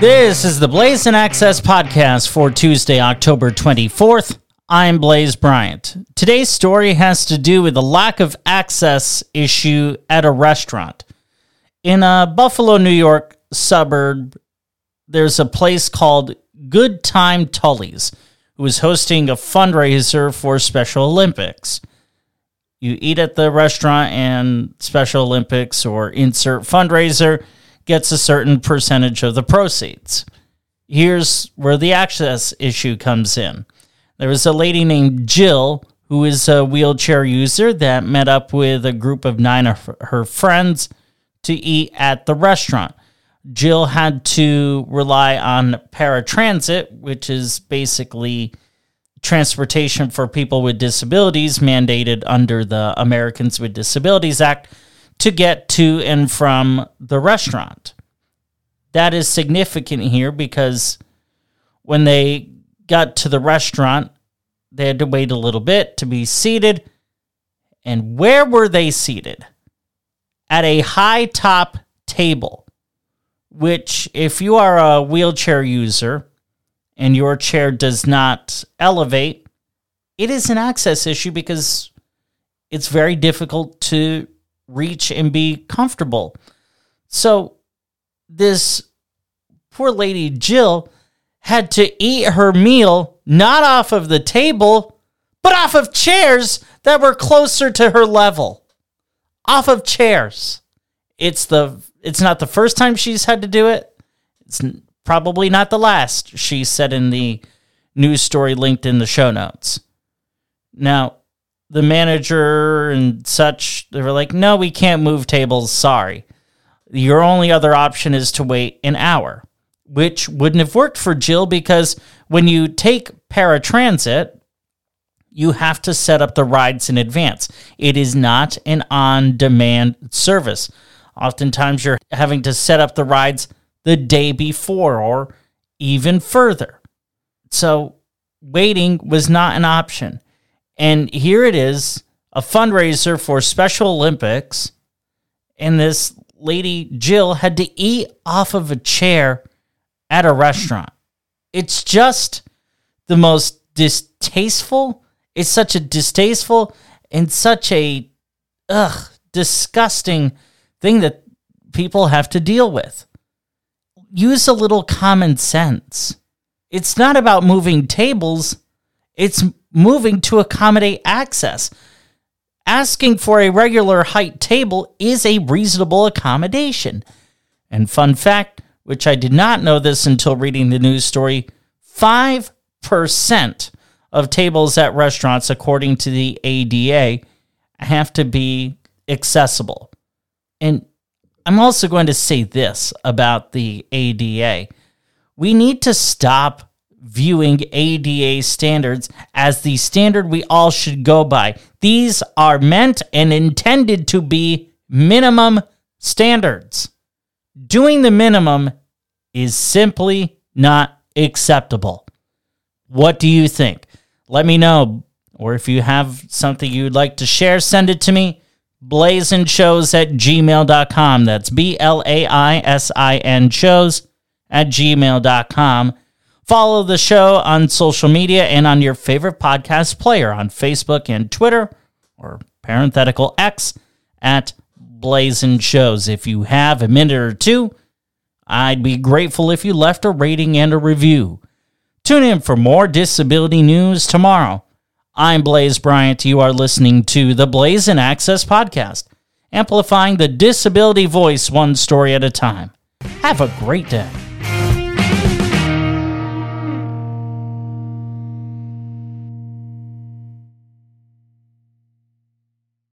This is the Blaisin' Access podcast for Tuesday, October 24th. I'm Blaise Bryant. Today's story has to do with the lack of access issue at a restaurant. In a Buffalo, New York suburb, there's a place called Good Time Tully's, who is hosting a fundraiser for Special Olympics. You eat at the restaurant, and Special Olympics or insert fundraiser gets a certain percentage of the proceeds. Here's where the access issue comes in. There was a lady named Jill who is a wheelchair user that met up with a group of nine of her friends to eat at the restaurant. Jill had to rely on paratransit, which is basically transportation for people with disabilities mandated under the Americans with Disabilities Act to get to and from the restaurant. That is significant here because when they got to the restaurant, they had to wait a little bit to be seated. And where were they seated? At a high top table, which, if you are a wheelchair user and your chair does not elevate, it is an access issue because it's very difficult to reach and be comfortable. So, this poor lady, Jill, had to eat her meal not off of the table, but off of chairs that were closer to her level. Off of chairs. It's the it's not the first time she's had to do it. It's probably not the last, she said in the news story linked in the show notes. Now, the manager and such, they were like, no, we can't move tables. Sorry. Your only other option is to wait an hour, which wouldn't have worked for Jill because when you take paratransit, you have to set up the rides in advance. It is not an on demand service. Oftentimes, you're having to set up the rides the day before or even further. So, waiting was not an option. And here it is a fundraiser for Special Olympics. And this lady, Jill, had to eat off of a chair at a restaurant. It's just the most distasteful. It's such a distasteful and such a ugh, disgusting thing that people have to deal with. Use a little common sense. It's not about moving tables, it's moving to accommodate access. Asking for a regular height table is a reasonable accommodation. And fun fact, which I did not know this until reading the news story, 5% of tables at restaurants, according to the ADA, have to be accessible. And I'm also going to say this about the ADA. We need to stop viewing ADA standards as the standard we all should go by. These are meant and intended to be minimum standards. Doing the minimum is simply not acceptable. What do you think? Let me know. Or if you have something you'd like to share, send it to me. Blaisin at gmail.com. That's B L A I S I N shows at gmail.com. Follow the show on social media and on your favorite podcast player on Facebook and Twitter or parenthetical X at Blaisin Shows. If you have a minute or two, I'd be grateful if you left a rating and a review. Tune in for more disability news tomorrow. I'm Blaise Bryant. You are listening to the Blaisin' Access podcast, amplifying the disability voice one story at a time. Have a great day.